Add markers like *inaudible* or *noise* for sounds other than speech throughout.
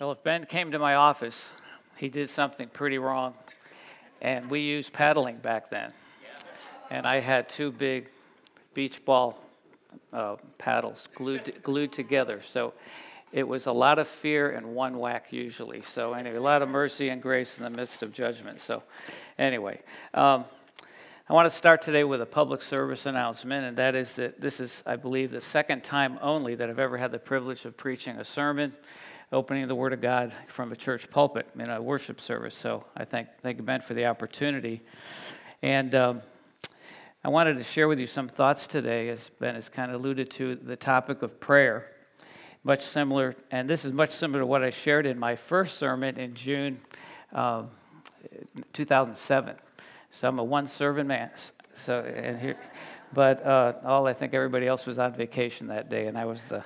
Well, if Ben came to my office, he did something pretty wrong. And we used paddling back then. And I had two big beach ball uh, paddles glued, glued together. So it was a lot of fear and one whack usually. So, anyway, a lot of mercy and grace in the midst of judgment. So, anyway, um, I want to start today with a public service announcement, and that is that this is, I believe, the second time only that I've ever had the privilege of preaching a sermon, opening the Word of God from a church pulpit in a worship service. So, I thank, thank Ben for the opportunity. And um, I wanted to share with you some thoughts today, as Ben has kind of alluded to, the topic of prayer much similar, and this is much similar to what I shared in my first sermon in June um, 2007. So I'm a one servant man. So and here, but uh, all I think everybody else was on vacation that day, and I was the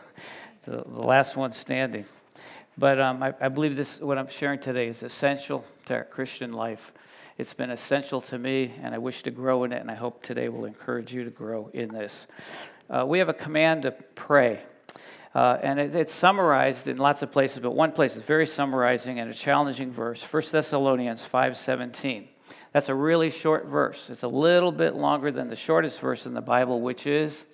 the, the last one standing. But um, I, I believe this what I'm sharing today is essential to our Christian life. It's been essential to me, and I wish to grow in it, and I hope today will encourage you to grow in this. Uh, we have a command to pray. Uh, and it, it's summarized in lots of places, but one place is very summarizing and a challenging verse 1 Thessalonians 5.17. That's a really short verse. It's a little bit longer than the shortest verse in the Bible, which is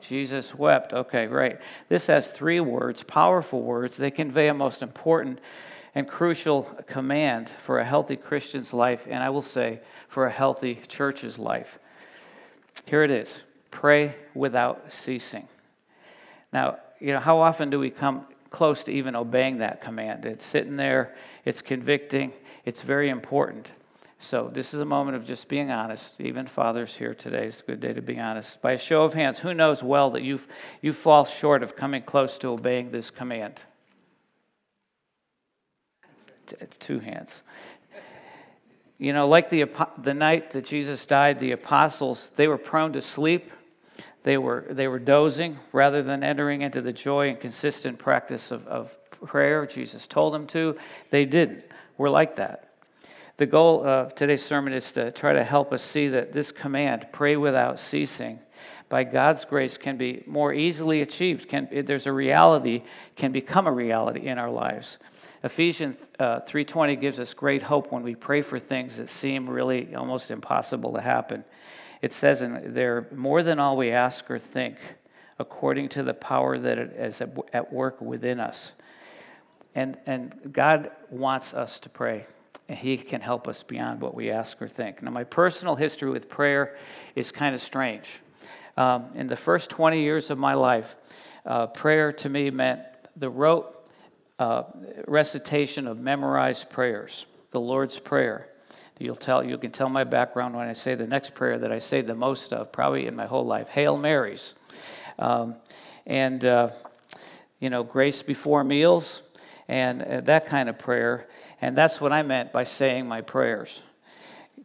Jesus wept. Okay, great. This has three words, powerful words. They convey a most important and crucial command for a healthy Christian's life, and I will say for a healthy church's life. Here it is pray without ceasing. Now, you know, how often do we come close to even obeying that command? It's sitting there, it's convicting, it's very important. So, this is a moment of just being honest. Even fathers here today, it's a good day to be honest. By a show of hands, who knows well that you you fall short of coming close to obeying this command? It's two hands. You know, like the, the night that Jesus died, the apostles, they were prone to sleep they were, they were dozing rather than entering into the joy and consistent practice of, of prayer Jesus told them to. They didn't. We're like that. The goal of today's sermon is to try to help us see that this command, pray without ceasing, by God's grace can be more easily achieved. Can, there's a reality, can become a reality in our lives. Ephesians uh, 3.20 gives us great hope when we pray for things that seem really almost impossible to happen it says in there, more than all we ask or think, according to the power that is at work within us. And, and God wants us to pray, and He can help us beyond what we ask or think. Now, my personal history with prayer is kind of strange. Um, in the first 20 years of my life, uh, prayer to me meant the rote uh, recitation of memorized prayers, the Lord's Prayer. You'll tell, you can tell my background when I say the next prayer that I say the most of, probably in my whole life Hail Marys. Um, and, uh, you know, grace before meals and uh, that kind of prayer. And that's what I meant by saying my prayers.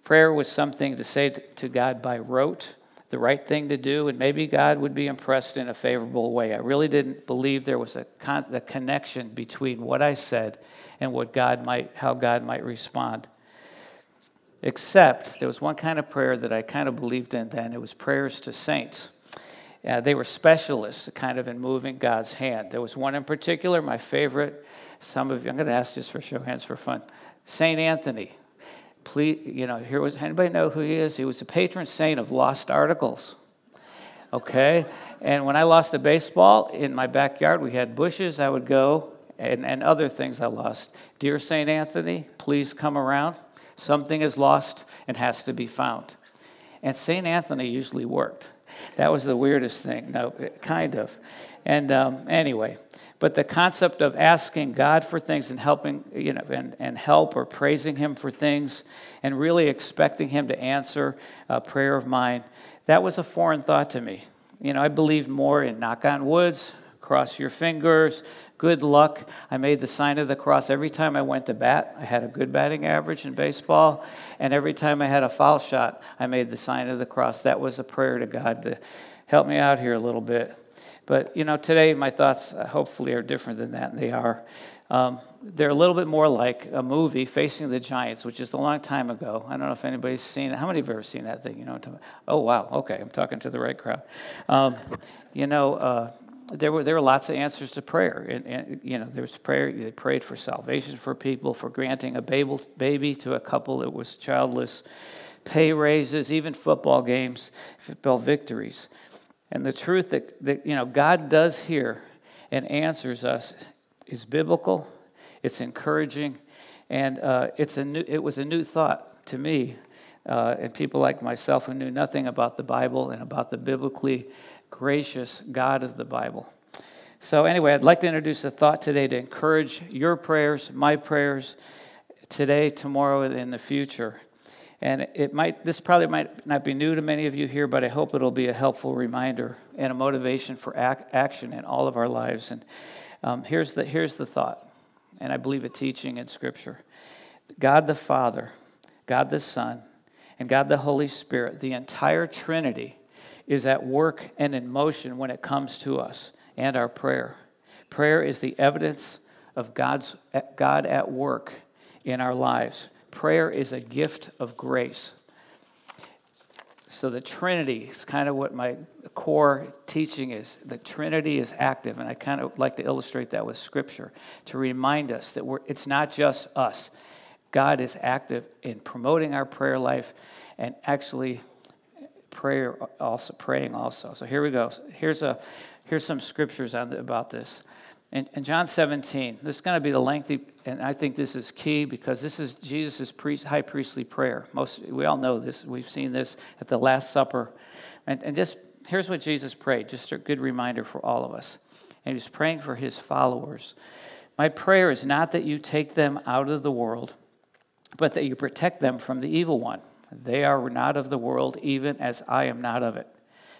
Prayer was something to say to God by rote, the right thing to do, and maybe God would be impressed in a favorable way. I really didn't believe there was a, con- a connection between what I said and what God might, how God might respond. Except there was one kind of prayer that I kind of believed in then. It was prayers to saints. Uh, they were specialists kind of in moving God's hand. There was one in particular, my favorite. Some of you, I'm going to ask just for show hands for fun. St. Anthony. Please, you know, here was, anybody know who he is? He was a patron saint of lost articles. Okay? And when I lost a baseball in my backyard, we had bushes. I would go and, and other things I lost. Dear St. Anthony, please come around. Something is lost and has to be found. And St. Anthony usually worked. That was the weirdest thing. No, kind of. And um, anyway, but the concept of asking God for things and helping, you know, and, and help or praising Him for things and really expecting Him to answer a prayer of mine, that was a foreign thought to me. You know, I believed more in knock on woods, cross your fingers, good luck. I made the sign of the cross every time I went to bat. I had a good batting average in baseball. And every time I had a foul shot, I made the sign of the cross. That was a prayer to God to help me out here a little bit. But, you know, today my thoughts uh, hopefully are different than that, and they are. Um, they're a little bit more like a movie, Facing the Giants, which is a long time ago. I don't know if anybody's seen it. How many have ever seen that thing? You know, oh wow, okay, I'm talking to the right crowd. Um, you know, uh, there were there were lots of answers to prayer, and, and, you know there was prayer. They prayed for salvation for people, for granting a baby, to a couple that was childless, pay raises, even football games, football victories, and the truth that, that you know God does hear and answers us is biblical. It's encouraging, and uh, it's a new, it was a new thought to me, uh, and people like myself who knew nothing about the Bible and about the biblically gracious God of the Bible. So, anyway, I'd like to introduce a thought today to encourage your prayers, my prayers, today, tomorrow, and in the future. And it might, this probably might not be new to many of you here, but I hope it'll be a helpful reminder and a motivation for ac- action in all of our lives. And um, here's, the, here's the thought, and I believe a teaching in Scripture God the Father, God the Son, and God the Holy Spirit, the entire Trinity, is at work and in motion when it comes to us and our prayer. Prayer is the evidence of God's, God at work in our lives. Prayer is a gift of grace. So the Trinity is kind of what my core teaching is. The Trinity is active, and I kind of like to illustrate that with Scripture to remind us that it's not just us. God is active in promoting our prayer life and actually prayer also praying also. So here we go. Here's a here's some scriptures the, about this. In, in, John 17, this is going to be the lengthy, and I think this is key because this is Jesus' priest, high priestly prayer. Most we all know this. We've seen this at the Last Supper, and, and just here's what Jesus prayed. Just a good reminder for all of us. And he's praying for his followers. My prayer is not that you take them out of the world, but that you protect them from the evil one. They are not of the world, even as I am not of it.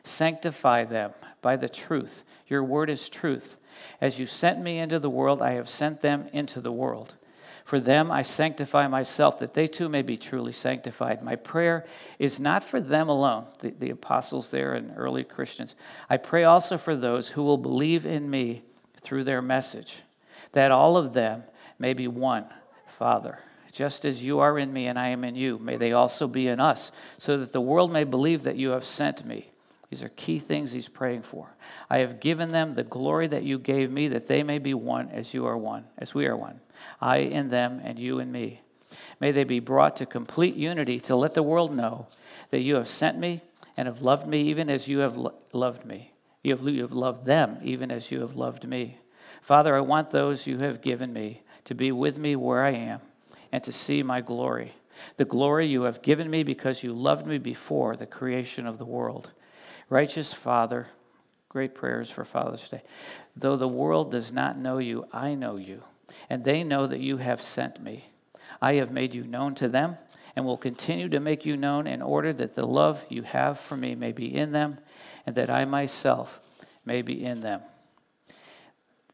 Sanctify them by the truth. Your word is truth. As you sent me into the world, I have sent them into the world. For them I sanctify myself, that they too may be truly sanctified. My prayer is not for them alone, the, the apostles there and early Christians. I pray also for those who will believe in me through their message, that all of them may be one, Father just as you are in me and I am in you, may they also be in us, so that the world may believe that you have sent me. These are key things he's praying for. I have given them the glory that you gave me, that they may be one as you are one, as we are one. I in them and you in me. May they be brought to complete unity to let the world know that you have sent me and have loved me even as you have lo- loved me. You have, you have loved them even as you have loved me. Father, I want those you have given me to be with me where I am and to see my glory, the glory you have given me because you loved me before the creation of the world. Righteous Father, great prayers for Father's Day. Though the world does not know you, I know you, and they know that you have sent me. I have made you known to them and will continue to make you known in order that the love you have for me may be in them and that I myself may be in them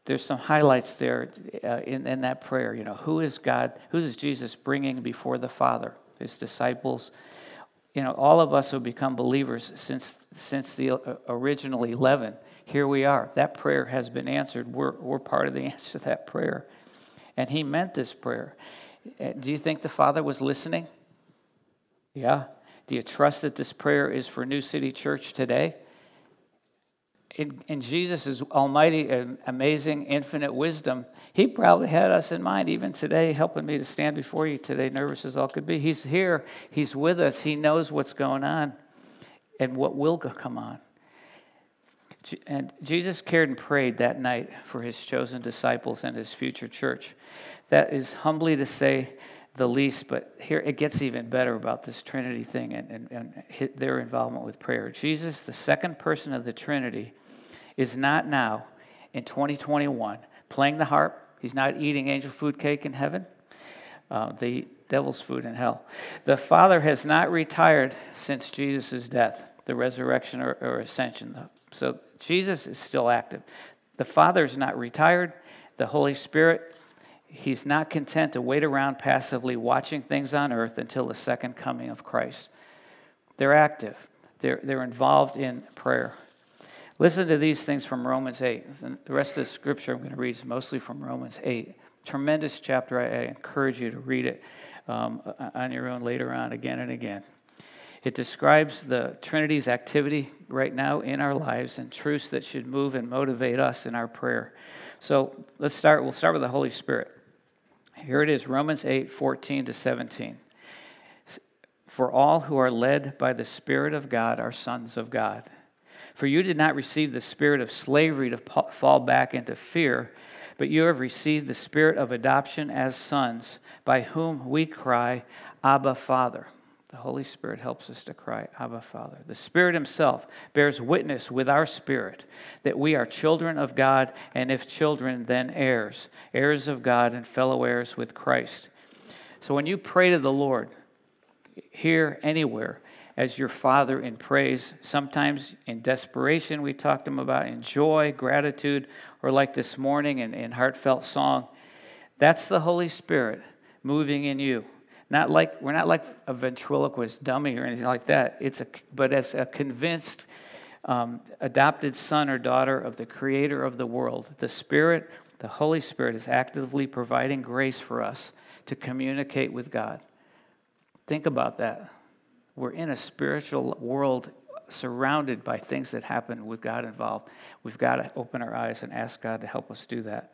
there's some highlights there uh, in, in that prayer. You know, who is God? Who is Jesus bringing before the Father? His disciples. You know, all of us who become believers since since the uh, original eleven. Here we are. That prayer has been answered. We're we're part of the *laughs* answer to that prayer, and He meant this prayer. Uh, do you think the Father was listening? Yeah. Do you trust that this prayer is for New City Church today? In, in Jesus' almighty, and amazing, infinite wisdom, he probably had us in mind even today, helping me to stand before you today, nervous as all could be. He's here, he's with us, he knows what's going on and what will come on. And Jesus cared and prayed that night for his chosen disciples and his future church. That is humbly to say the least, but here it gets even better about this Trinity thing and, and, and their involvement with prayer. Jesus, the second person of the Trinity, is not now in 2021 playing the harp. He's not eating angel food cake in heaven. Uh, devil's food in hell. The Father has not retired since Jesus' death, the resurrection or, or ascension. So Jesus is still active. The Father is not retired. The Holy Spirit, He's not content to wait around passively watching things on earth until the second coming of Christ. They're active, they're, they're involved in prayer. Listen to these things from Romans 8. And the rest of the scripture I'm going to read is mostly from Romans 8. Tremendous chapter. I, encourage you to read it um, on your own later on, again and again. It describes the Trinity's activity right now in our lives and truths that should move and motivate us in our prayer. So let's start. We'll start with the Holy Spirit. Here it is Romans 8 14 to 17. For all who are led by the Spirit of God are sons of God. For you did not receive the spirit of slavery to fall back into fear, but you have received the spirit of adoption as sons, by whom we cry, Abba, Father. The Holy Spirit helps us to cry, Abba, Father. The Spirit Himself bears witness with our spirit that we are children of God, and if children, then heirs, heirs of God and fellow heirs with Christ. So when you pray to the Lord, here, anywhere, as your Father in praise, sometimes in desperation, we talked to Him about, in joy, gratitude, or like this morning in, in heartfelt song, that's the Holy Spirit moving in you. Not like we're not like a ventriloquist dummy or anything like that. It's a but as a convinced um, adopted son or daughter of the Creator of the world, the Spirit, the Holy Spirit, is actively providing grace for us to communicate with God. Think about that. We're in a spiritual world surrounded by things that happen with God involved. We've got to open our eyes and ask God to help us do that.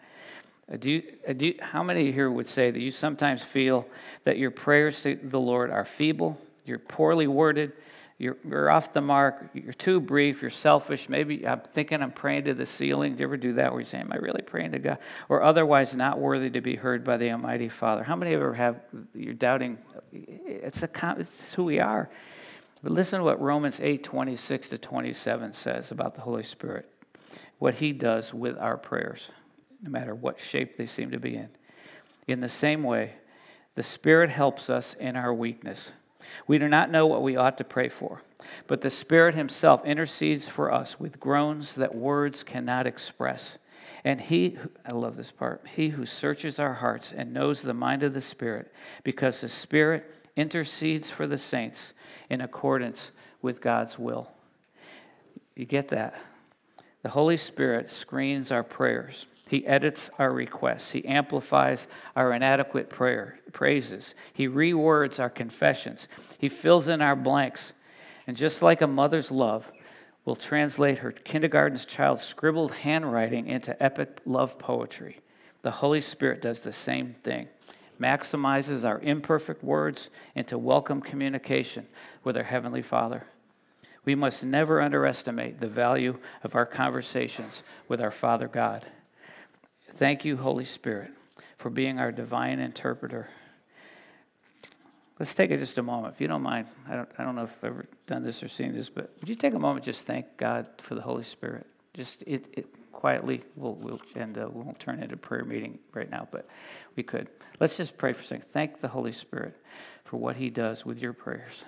Uh, do you, uh, do you, how many here would say that you sometimes feel that your prayers to the Lord are feeble, you're poorly worded, you're, you're off the mark, you're too brief, you're selfish, maybe I'm thinking I'm praying to the ceiling. Do you ever do that where you're saying, Am I really praying to God? Or otherwise not worthy to be heard by the Almighty Father? How many of you have, you're doubting, it's, a, it's who we are. But listen to what Romans 8 26 to 27 says about the Holy Spirit, what He does with our prayers no matter what shape they seem to be in. In the same way, the Spirit helps us in our weakness. We do not know what we ought to pray for, but the Spirit Himself intercedes for us with groans that words cannot express. And He, I love this part, He who searches our hearts and knows the mind of the Spirit, because the Spirit intercedes for the saints in accordance with God's will. You get that? The Holy Spirit screens our prayers. He edits our requests. He amplifies our inadequate prayer, praises. He rewords our confessions. He fills in our blanks. And just like a mother's love will translate her kindergarten's child's scribbled handwriting into epic love poetry, the Holy Spirit does the same thing. Maximizes our imperfect words into welcome communication with our Heavenly Father. We must never underestimate the value of our conversations with our Father God. Thank you, Holy Spirit, for being our divine interpreter. Let's take it just a moment, if you don't mind. I don't, I don't know if I've ever done this or seen this, but would you take a moment just thank God for the Holy Spirit? Just it, it quietly, we'll, we'll and uh, we won't turn into a prayer meeting right now, but we could. Let's just pray for a second. Thank the Holy Spirit for what He does with your prayers.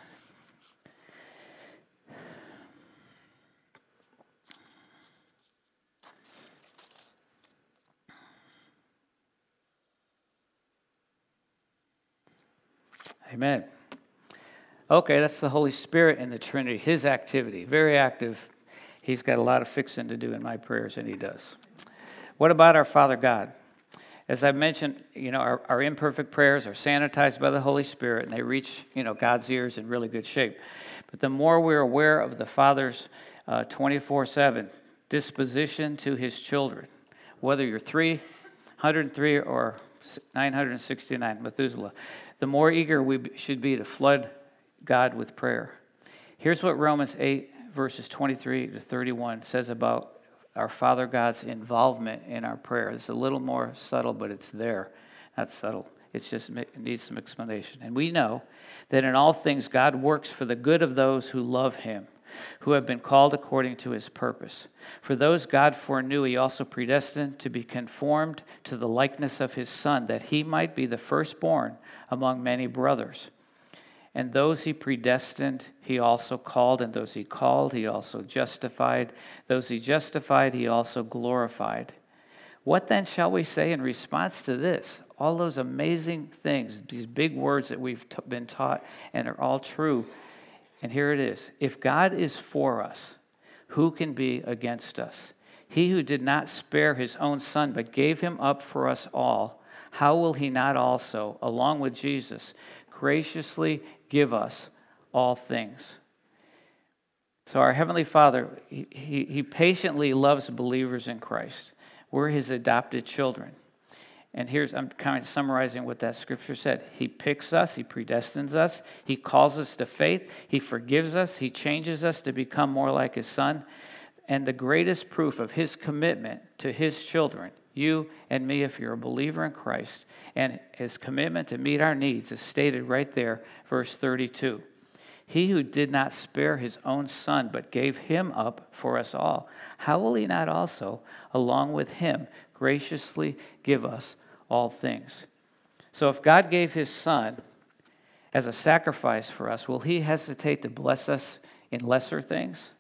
Amen. Okay, that's the Holy Spirit in the Trinity, his activity, very active. He's got a lot of fixing to do in my prayers, and he does. What about our Father God? As I mentioned, you know, our, our imperfect prayers are sanitized by the Holy Spirit, and they reach, you know, God's ears in really good shape. But the more we're aware of the Father's uh, 24 7 disposition to his children, whether you're 303 or 969, Methuselah, the more eager we should be to flood God with prayer. Here's what Romans 8, verses 23 to 31 says about our Father God's involvement in our prayer. It's a little more subtle, but it's there. Not subtle. It's just it needs some explanation. And we know that in all things God works for the good of those who love him who have been called according to his purpose. For those God foreknew, he also predestined to be conformed to the likeness of his Son, that he might be the firstborn among many brothers. And those he predestined, he also called, and those he called, he also justified. Those he justified, he also glorified. What then shall we say in response to this? All those amazing things, these big words that we've t- been taught and are all true. And here it is If God is for us, who can be against us? He who did not spare his own son, but gave him up for us all, how will he not also, along with Jesus, graciously give us all things. So, our Heavenly Father, he, he, he patiently loves believers in Christ. We're His adopted children. And here's, I'm kind of summarizing what that scripture said. He picks us, He predestines us, He calls us to faith, He forgives us, He changes us to become more like His Son. And the greatest proof of His commitment to His children, you and me, if you're a believer in Christ, and His commitment to meet our needs is stated right there, verse 32. He who did not spare his own son, but gave him up for us all, how will he not also, along with him, graciously give us all things? So if God gave his son as a sacrifice for us, will he hesitate to bless us in lesser things?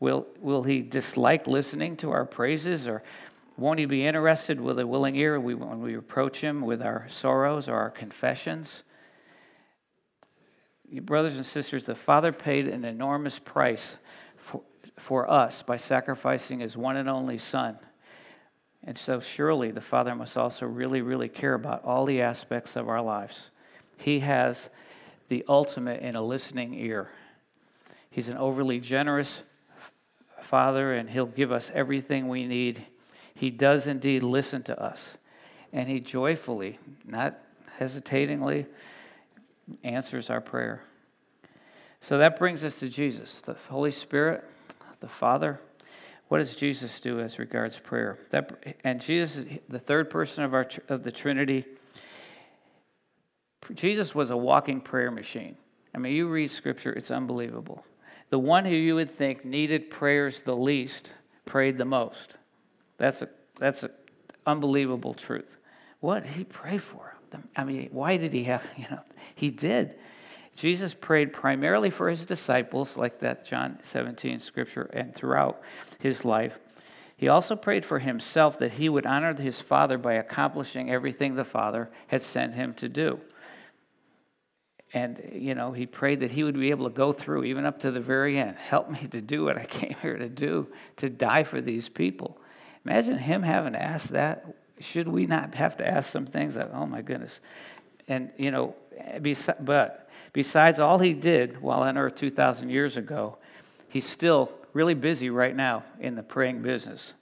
Will, will he dislike listening to our praises, or won't he be interested with a willing ear when we approach him with our sorrows or our confessions? brothers and sisters, the Father paid an enormous price for, for us by sacrificing his one and only Son. And so, surely, the Father must also really, really care about all the aspects of our lives. He has the ultimate in a listening ear. He's an overly generous Father, and He'll give us everything we need. He does indeed listen to us, and He joyfully, not hesitatingly, answers our prayer. So that brings us to Jesus, the Holy Spirit, the Father. What does Jesus do as regards prayer? That, and Jesus, the third person of, our, of the Trinity, Jesus was a walking prayer machine. I mean, you read Scripture, it's unbelievable. The one who you would think needed prayers the least prayed the most. That's a that's an unbelievable truth. What did he pray for? I mean, why did he have, *laughs* you know, he did. Jesus prayed primarily for his disciples, like that John 17 scripture, and throughout his life. He also prayed for himself that he would honor his Father by accomplishing everything the Father had sent him to do. And, you know, he prayed that he would be able to go through, even up to the very end. Help me to do what I came here to do, to die for these people. Imagine him having to ask that should we not have to ask some things that, oh my goodness? And, you know, but besides all he did while on earth 2,000 years ago, he's still really busy right now in the praying business.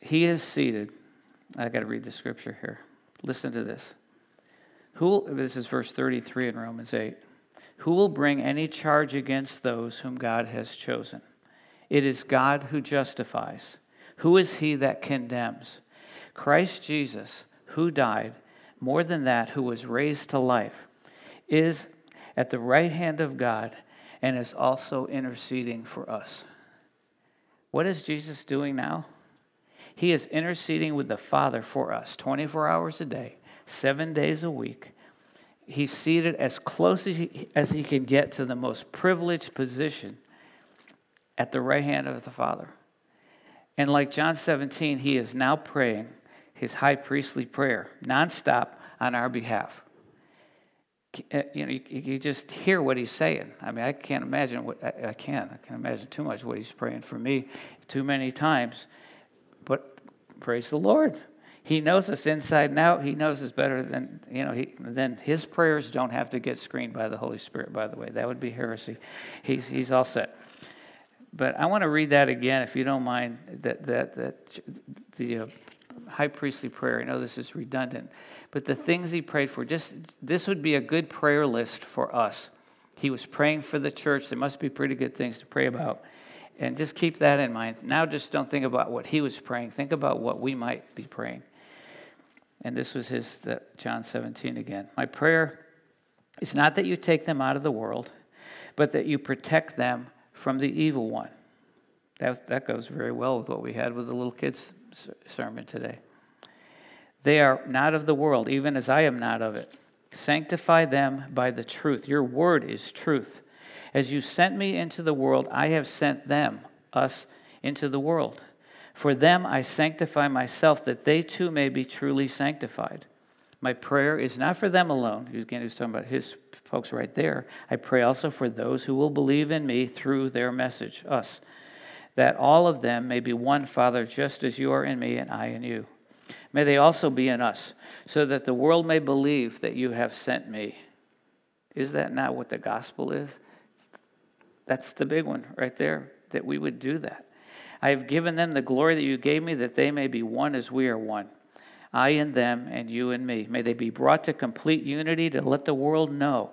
He is seated. I got to read the scripture here. Listen to this. Who this is verse 33 in Romans 8. Who will bring any charge against those whom God has chosen? It is God who justifies. Who is he that condemns? Christ Jesus, who died, more than that, who was raised to life, is at the right hand of God and is also interceding for us. What is Jesus doing now? He is interceding with the Father for us 24 hours a day, seven days a week. He's seated as close as he, as he can get to the most privileged position at the right hand of the Father. And like John 17, he is now praying his high priestly prayer nonstop on our behalf. Uh, you know, you, you, just hear what he's saying. I mean, I can't imagine what I, I can. I can't imagine too much what he's praying for me too many times. But praise the Lord. He knows us inside and out. He knows us better than, you know, he, then his prayers don't have to get screened by the Holy Spirit, by the way. That would be heresy. He's, he's all set. But I want to read that again, if you don't mind, that, that, that the uh, high priestly prayer. I know this is redundant, but the things he prayed for, just this would be a good prayer list for us. He was praying for the church. There must be pretty good things to pray about. And just keep that in mind. Now, just don't think about what he was praying, think about what we might be praying. And this was his, John 17 again. My prayer is not that you take them out of the world, but that you protect them from the evil one. That, that goes very well with what we had with the little kids' sermon today. They are not of the world, even as I am not of it. Sanctify them by the truth. Your word is truth. As you sent me into the world, I have sent them, us, into the world. For them I sanctify myself, that they too may be truly sanctified. My prayer is not for them alone. Again, he was talking about his folks right there. I pray also for those who will believe in me through their message, us, that all of them may be one, Father, just as you are in me and I in you. May they also be in us, so that the world may believe that you have sent me. Is that not what the gospel is? That's the big one right there, that we would do that. I have given them the glory that you gave me, that they may be one as we are one. I and them, and you and me. May they be brought to complete unity to let the world know,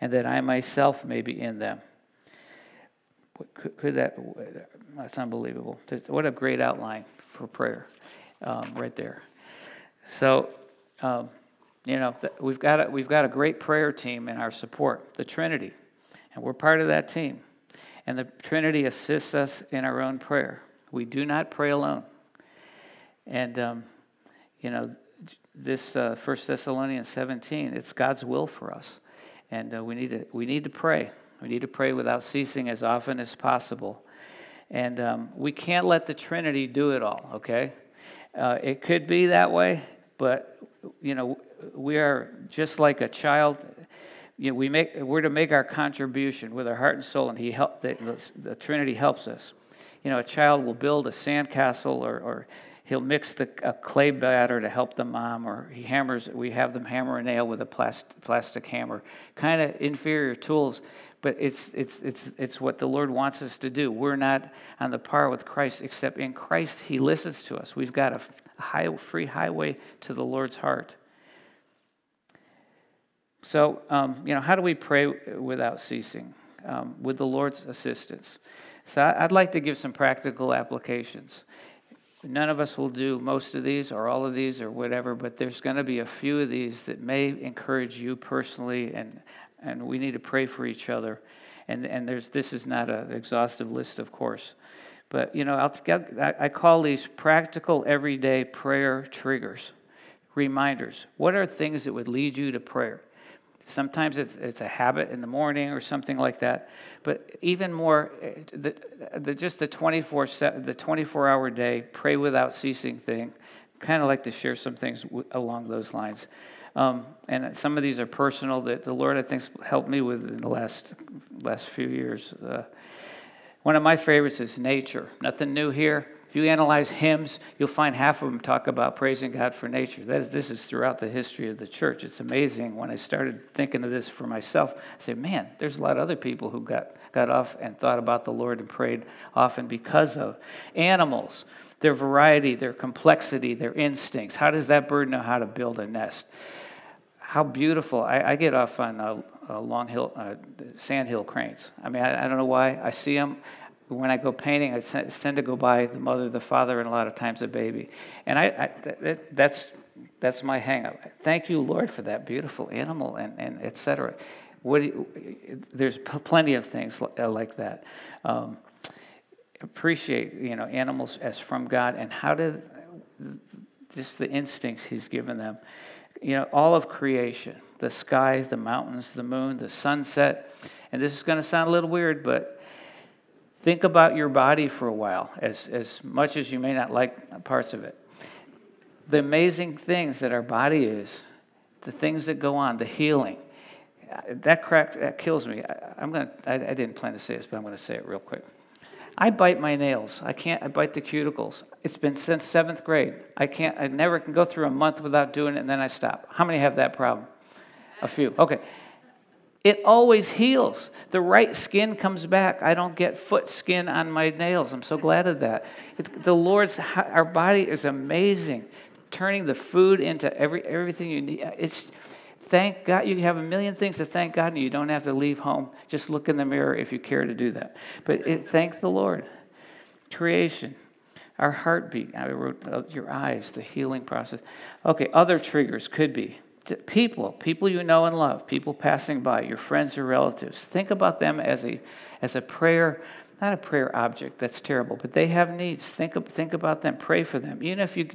and that I myself may be in them. Could, could that, that's unbelievable. What a great outline for prayer um, right there. So, um, you know, we've got, a, we've got a great prayer team in our support, the Trinity, and we're part of that team. And the Trinity assists us in our own prayer. We do not pray alone. And, um, you know, this uh, 1 Thessalonians 17, it's God's will for us. And uh, we, need to, we need to pray. We need to pray without ceasing as often as possible. And um, we can't let the Trinity do it all, okay? Uh, it could be that way, but, you know, we are just like a child. You know, we make, we're to make our contribution with our heart and soul, and he help, the, the, the Trinity helps us. You know, a child will build a sandcastle or, or he'll mix the a clay batter to help the mom, or he hammers. We have them hammer a nail with a plastic, plastic hammer. Kind of inferior tools, but it's it's it's it's what the Lord wants us to do. We're not on the par with Christ, except in Christ He listens to us. We've got a high, free highway to the Lord's heart. So, um, you know, how do we pray without ceasing? Um, with the Lord's assistance. So, I'd like to give some practical applications. None of us will do most of these or all of these or whatever, but there's going to be a few of these that may encourage you personally, and, and we need to pray for each other. And, and there's, this is not an exhaustive list, of course. But, you know, I'll, I call these practical, everyday prayer triggers, reminders. What are things that would lead you to prayer? Sometimes it's, it's a habit in the morning or something like that. But even more, eh, the, the, just the 24, the 24 hour day, pray without ceasing thing, kind of like to share some things w- along those lines. Um, and some of these are personal that the Lord, I think, helped me with in the last, last few years. Uh, one of my favorites is nature. Nothing new here. If you analyze hymns, you'll find half of them talk about praising God for nature. That is, this is throughout the history of the church. It's amazing. When I started thinking of this for myself, I said, man, there's a lot of other people who got, got off and thought about the Lord and prayed often because of animals, their variety, their complexity, their instincts. How does that bird know how to build a nest? How beautiful. I, I get off on a, a long hill, uh, cranes. I mean, I, I don't know why. I see them when I go painting, I tend to go by the mother, the father, and a lot of times the baby. And I, I that, that's that's my hangup. Thank you, Lord, for that beautiful animal and, and et cetera. What you, there's plenty of things uh, like that. Um, appreciate you know animals as from God and how did just the instincts He's given them. You know, all of creation, the sky, the mountains, the moon, the sunset. And this is going to sound a little weird, but Think about your body for a while, as, as much as you may not like parts of it. The amazing things that our body is, the things that go on, the healing. That crack, that kills me. I, am gonna. I, I didn't plan to say this, but I'm going to say it real quick. I bite my nails. I can't. I bite the cuticles. It's been since seventh grade. I can't. I never can go through a month without doing it, and then I stop. How many have that problem? A few. Okay. It always heals. The right skin comes back. I don't get foot skin on my nails. I'm so glad of that. It, the Lord's, our body is amazing, turning the food into every, everything you need. It's, thank God. You have a million things to thank God, and you don't have to leave home. Just look in the mirror if you care to do that. But it, thank the Lord. Creation, our heartbeat. I wrote uh, your eyes, the healing process. Okay, other triggers could be people, people you know and love, people passing by, your friends or relatives. Think about them as a, as a prayer, not a prayer object, that's terrible, but they have needs. Think, think about them, pray for them. Even if you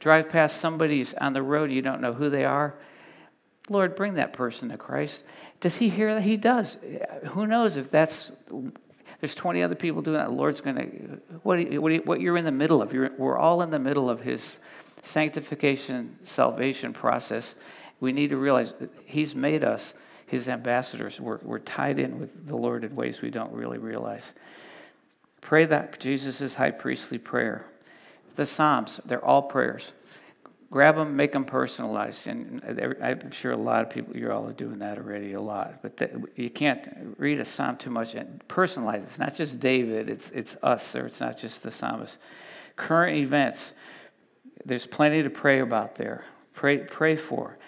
drive past somebody's on the road, you don't know who they are, Lord, bring that person to Christ. Does he hear that? He does. Who knows if that's, there's 20 other people doing that. The Lord's going to, what, what, what you're in the middle of, you're, we're all in the middle of his sanctification, salvation process. We need to realize he's made us his ambassadors. We're, we're tied in with the Lord in ways we don't really realize. Pray that Jesus' high priestly prayer. The Psalms, they're all prayers grab them, make them personalized. And I'm sure a lot of people, you're all doing that already a lot. But you can't read a psalm too much and personalize it. It's not just David, it's, it's us, or it's not just the psalmist. Current events, there's plenty to pray about there. Pray, pray for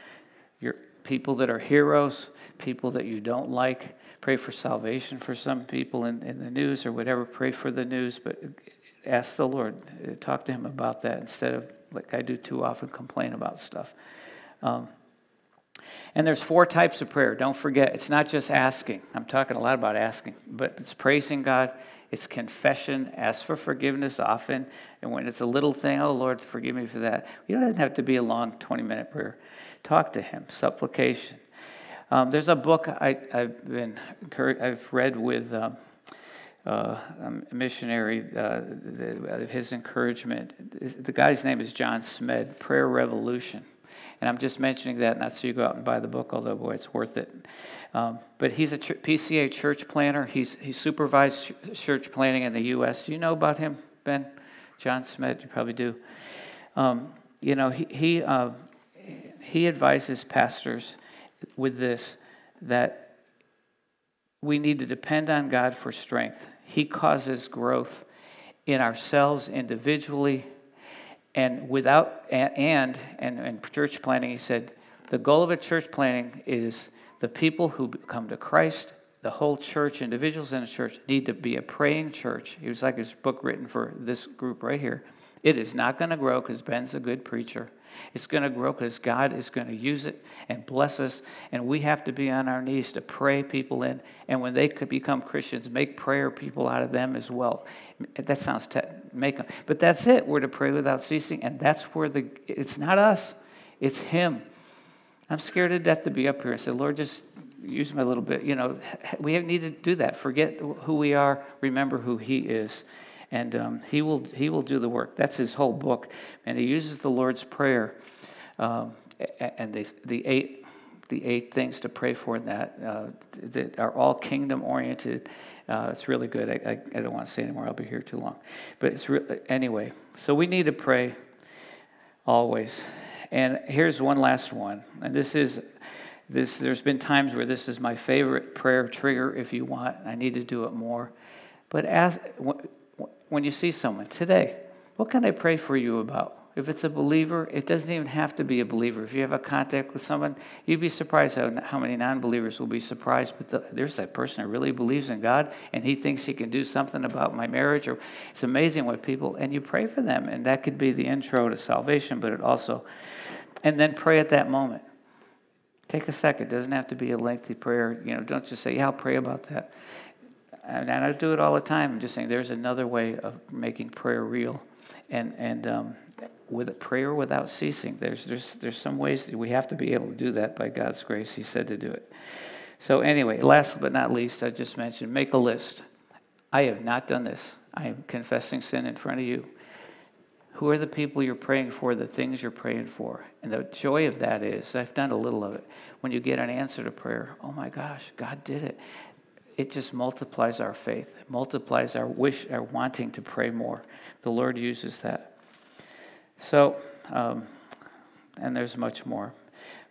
your people that are heroes, people that you don't like. Pray for salvation for some people in, in the news or whatever. Pray for the news, but ask the Lord. Talk to Him about that instead of like I do too often, complain about stuff. Um, and there's four types of prayer. Don't forget, it's not just asking. I'm talking a lot about asking, but it's praising God. It's confession. Ask for forgiveness often. And when it's a little thing, oh Lord, forgive me for that. You don't have to be a long 20 minute prayer. Talk to Him. Supplication. Um, there's a book I, have been I've read with um, uh, a missionary, uh, the, his encouragement. The guy's name is John Smed, Prayer Revolution. And I'm just mentioning that not so you go out and buy the book, although, boy, it's worth it. Um, but he's a ch- PCA church planter. He's, he supervised ch- church planning in the U.S. Do you know about him, Ben? John Smed, you probably do. Um, you know, he, he, uh, he advises pastors with this that we need to depend on God for strength he causes growth in ourselves individually and without and and and church planting he said the goal of a church planting is the people who come to Christ the whole church individuals in the church need to be a praying church. He was like his book written for this group right here. It is not going to grow because ben's a good preacher it's going to grow because God is going to use it and bless us. And we have to be on our knees to pray people in. And when they could become Christians, make prayer people out of them as well. That sounds te- make them. But that's it. We're to pray without ceasing. And that's where the, it's not us, it's Him. I'm scared to death to be up here and say, Lord, just use my little bit. You know, we need to do that. Forget who we are, remember who He is and um, he will he will do the work. That's his whole book, and he uses the Lord's prayer um, and the the eight the eight things to pray for in that uh, that are all kingdom oriented. Uh, it's really good. I, I, I, don't want to say anymore. I'll be here too long. But it's re- anyway. So we need to pray always. And here's one last one. And this is this. There's been times where this is my favorite prayer trigger. If you want, I need to do it more. But as when you see someone today, what can I pray for you about? If it's a believer, it doesn't even have to be a believer. If you have a contact with someone, you'd be surprised how, how many non believers will be surprised. But the, there's that person that really believes in God and he thinks he can do something about my marriage. Or It's amazing what people, and you pray for them. And that could be the intro to salvation, but it also, and then pray at that moment. Take a second. It doesn't have to be a lengthy prayer. You know, don't just say, yeah, I'll pray about that and I do it all the time. I'm just saying there's another way of making prayer real, and and um, with prayer without ceasing. There's there's there's some ways that we have to be able to do that by God's grace. He said to do it. So anyway, last but not least, I just mentioned make a list. I have not done this. I am confessing sin in front of you. Who are the people you're praying for, the things you're praying for? And the joy of that is, I've done a little of it. When you get an answer to prayer, oh my gosh, God did it it just multiplies our faith, it multiplies our wish, our wanting to pray more. The Lord uses that. So, um, and there's much more.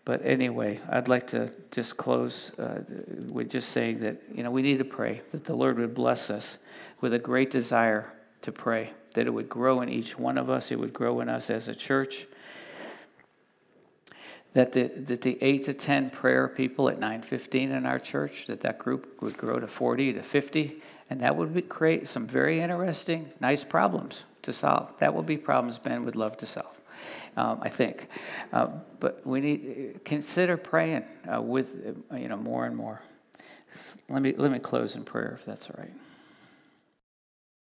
But anyway, I'd like to just close uh, with just saying that, you know, we need to pray that the Lord would bless us with a great desire to pray, that it would grow in each one of us, it would grow in us as a church that the, that the 8 to 10 prayer people at 915 in our church, that that group would grow to 40 to 50, and that would be, create some very interesting, nice problems to solve. That will be problems Ben would love to solve, um, I think. Uh, but we need consider praying uh, with uh, you know more and more. Let me let me close in prayer if that's all right.